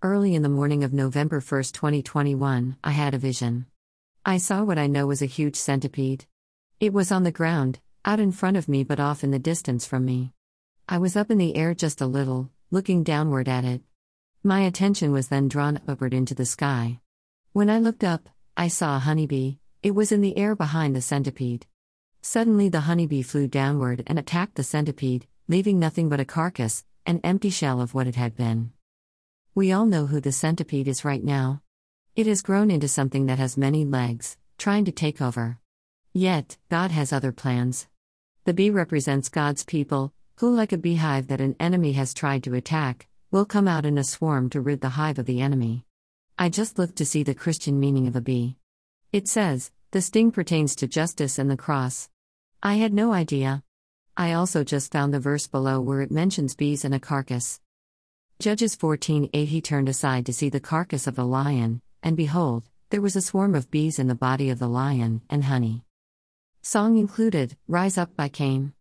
Early in the morning of November 1, 2021, I had a vision. I saw what I know was a huge centipede. It was on the ground, out in front of me but off in the distance from me. I was up in the air just a little, looking downward at it. My attention was then drawn upward into the sky. When I looked up, I saw a honeybee, it was in the air behind the centipede. Suddenly, the honeybee flew downward and attacked the centipede, leaving nothing but a carcass, an empty shell of what it had been. We all know who the centipede is right now. It has grown into something that has many legs, trying to take over. Yet, God has other plans. The bee represents God's people, who, like a beehive that an enemy has tried to attack, will come out in a swarm to rid the hive of the enemy. I just looked to see the Christian meaning of a bee. It says, the sting pertains to justice and the cross. I had no idea. I also just found the verse below where it mentions bees and a carcass. Judges 14:8 He turned aside to see the carcass of the lion, and behold, there was a swarm of bees in the body of the lion, and honey. Song included, Rise Up by Cain.